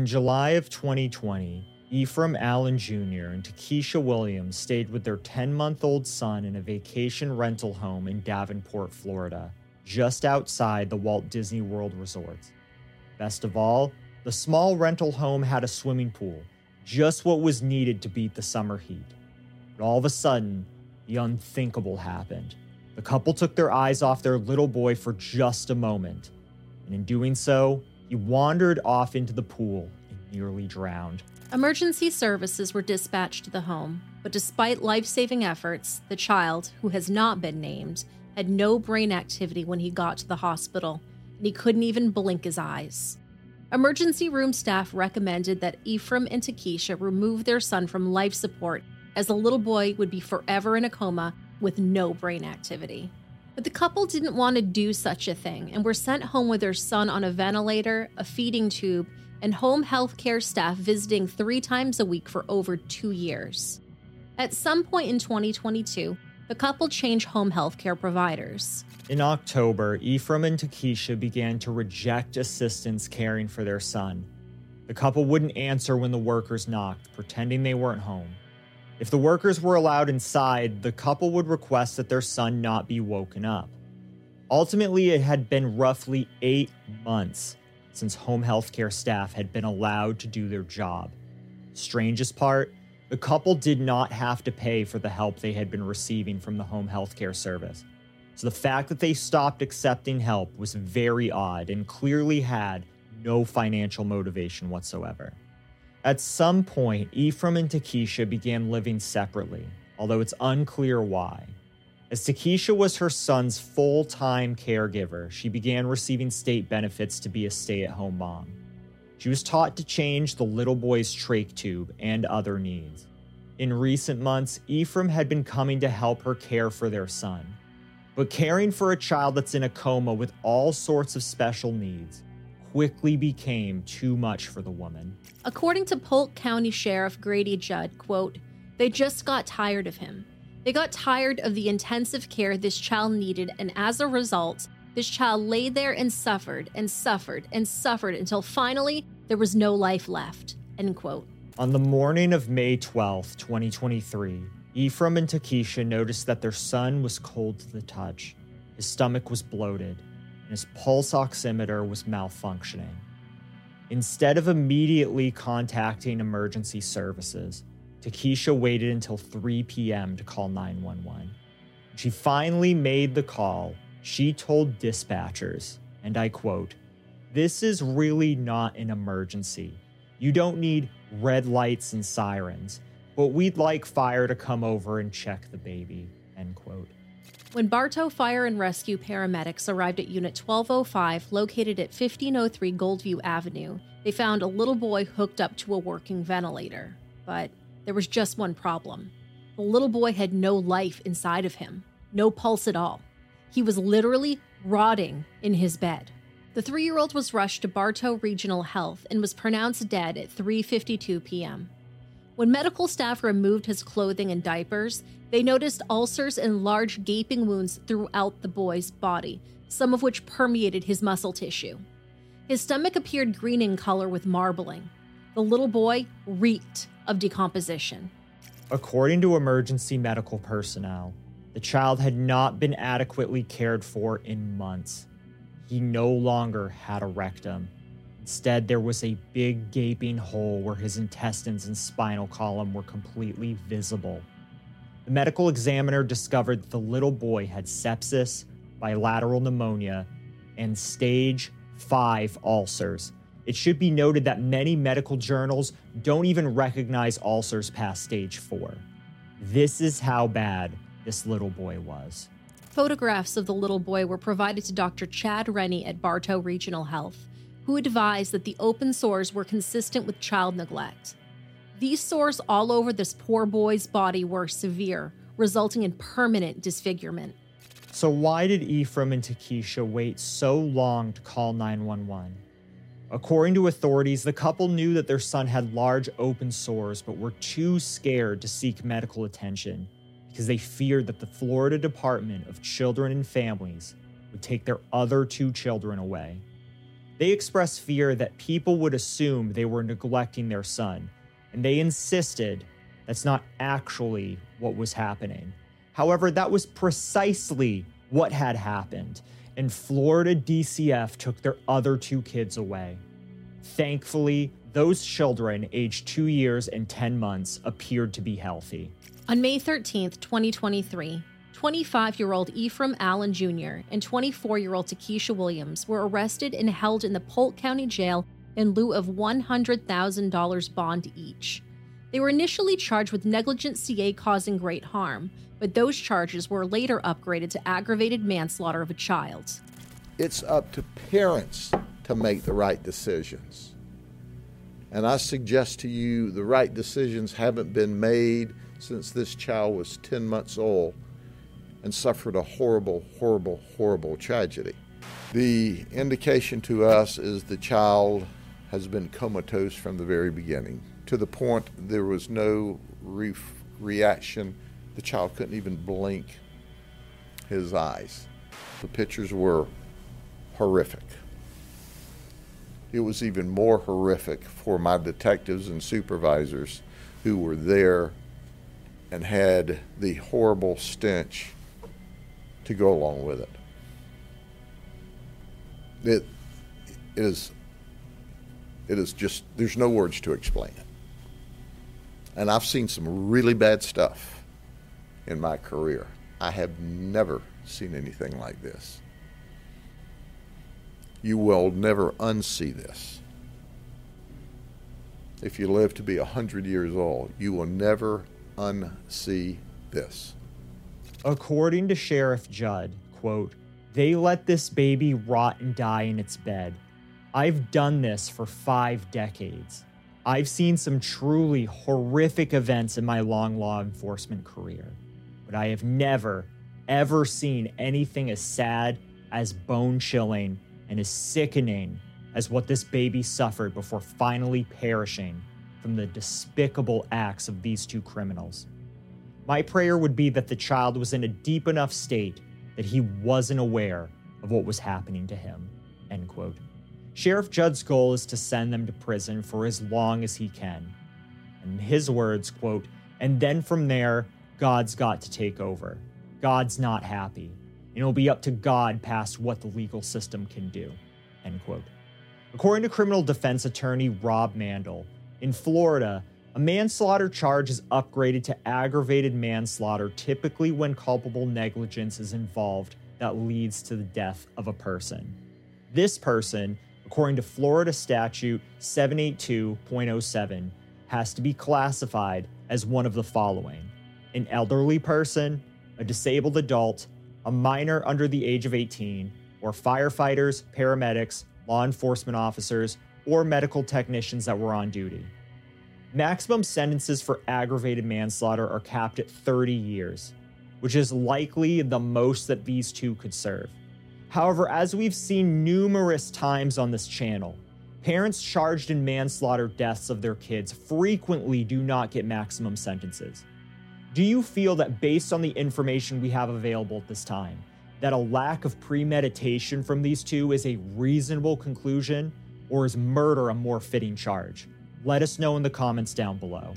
In July of 2020, Efrem Allen Jr. and Takesha Williams stayed with their 10 month old son in a vacation rental home in Davenport, Florida, just outside the Walt Disney World resorts. Best of all, the small rental home had a swimming pool, just what was needed to beat the summer heat. But all of a sudden, the unthinkable happened. The couple took their eyes off their little boy for just a moment, and in doing so, he wandered off into the pool and nearly drowned. Emergency services were dispatched to the home, but despite life saving efforts, the child, who has not been named, had no brain activity when he got to the hospital, and he couldn't even blink his eyes. Emergency room staff recommended that Efrem and Takesha remove their son from life support, as the little boy would be forever in a coma with no brain activity. But the couple didn't want to do such a thing and were sent home with their son on a ventilator, a feeding tube, and home health care staff visiting three times a week for over two years. At some point in 2022, the couple changed home health care providers. In October, Efrem and Takesha began to reject assistance caring for their son. The couple wouldn't answer when the workers knocked, pretending they weren't home. If the workers were allowed inside, the couple would request that their son not be woken up. Ultimately, it had been roughly eight months since home health care staff had been allowed to do their job. Strangest part, the couple did not have to pay for the help they had been receiving from the home health care service. So the fact that they stopped accepting help was very odd and clearly had no financial motivation whatsoever. At some point, Efrem and Takesha began living separately, although it's unclear why. As Takesha was her son's full time caregiver, she began receiving state benefits to be a stay at home mom. She was taught to change the little boy's trach tube and other needs. In recent months, Efrem had been coming to help her care for their son. But caring for a child that's in a coma with all sorts of special needs quickly became too much for the woman. According to Polk County Sheriff Grady Judd, quote, they just got tired of him. They got tired of the intensive care this child needed, and as a result, this child lay there and suffered and suffered and suffered until finally there was no life left. End quote. On the morning of May 12, 2023, Efrem and Takesha noticed that their son was cold to the touch. His stomach was bloated, and his pulse oximeter was malfunctioning. Instead of immediately contacting emergency services, Takesha waited until 3 p.m. to call 911. She finally made the call. She told dispatchers, and I quote, This is really not an emergency. You don't need red lights and sirens, but we'd like fire to come over and check the baby. End quote. When Bartow Fire and Rescue paramedics arrived at Unit 1205, located at 1503 Goldview Avenue, they found a little boy hooked up to a working ventilator. But there was just one problem. The little boy had no life inside of him, no pulse at all. He was literally rotting in his bed. The 3-year-old was rushed to Bartow Regional Health and was pronounced dead at 3:52 p.m. When medical staff removed his clothing and diapers, they noticed ulcers and large gaping wounds throughout the boy's body, some of which permeated his muscle tissue. His stomach appeared green in color with marbling. The little boy reeked of decomposition. According to emergency medical personnel, the child had not been adequately cared for in months. He no longer had a rectum. Instead, there was a big gaping hole where his intestines and spinal column were completely visible. The medical examiner discovered that the little boy had sepsis, bilateral pneumonia, and stage 5 ulcers. It should be noted that many medical journals don't even recognize ulcers past stage 4. This is how bad this little boy was. Photographs of the little boy were provided to Dr. Chad Rennie at Bartow Regional Health, who advised that the open sores were consistent with child neglect. These sores all over this poor boy's body were severe, resulting in permanent disfigurement. So, why did Efrem and Takesha wait so long to call 911? According to authorities, the couple knew that their son had large open sores but were too scared to seek medical attention because they feared that the Florida Department of Children and Families would take their other two children away. They expressed fear that people would assume they were neglecting their son, and they insisted that's not actually what was happening. However, that was precisely what had happened, and Florida DCF took their other two kids away. Thankfully, those children, aged two years and 10 months, appeared to be healthy. On May 13, 2023, 25 year old Efrem Allen Jr. and 24 year old Takesha Williams were arrested and held in the Polk County Jail in lieu of $100,000 bond each. They were initially charged with negligent CA causing great harm, but those charges were later upgraded to aggravated manslaughter of a child. It's up to parents to make the right decisions. And I suggest to you the right decisions haven't been made since this child was 10 months old and suffered a horrible, horrible, horrible tragedy. The indication to us is the child has been comatose from the very beginning, to the point there was no re- reaction. The child couldn't even blink his eyes. The pictures were horrific. It was even more horrific for my detectives and supervisors who were there and had the horrible stench to go along with it. It, is it is just there's no words to explain it. And I've seen some really bad stuff in my career. I have never seen anything like this. You will never unsee this. If you live to be 100 years old, you will never unsee this. According to Sheriff Judd, quote, they let this baby rot and die in its bed. I've done this for five decades. I've seen some truly horrific events in my long law enforcement career, but I have never, ever seen anything as sad, as bone chilling, and as sickening as what this baby suffered before finally perishing from the despicable acts of these two criminals. My prayer would be that the child was in a deep enough state that he wasn't aware of what was happening to him. End quote. Sheriff Judd's goal is to send them to prison for as long as he can. And his words, quote, and then from there, God's got to take over. God's not happy. And it'll be up to God past what the legal system can do. End quote. According to criminal defense attorney Rob Mandel, in Florida, a manslaughter charge is upgraded to aggravated manslaughter typically when culpable negligence is involved that leads to the death of a person. This person, according to Florida statute 782.07, has to be classified as one of the following an elderly person, a disabled adult, a minor under the age of 18, or firefighters, paramedics, law enforcement officers, or medical technicians that were on duty. Maximum sentences for aggravated manslaughter are capped at 30 years, which is likely the most that these two could serve. However, as we've seen numerous times on this channel, parents charged in manslaughter deaths of their kids frequently do not get maximum sentences. Do you feel that based on the information we have available at this time, that a lack of premeditation from these two is a reasonable conclusion, or is murder a more fitting charge? Let us know in the comments down below.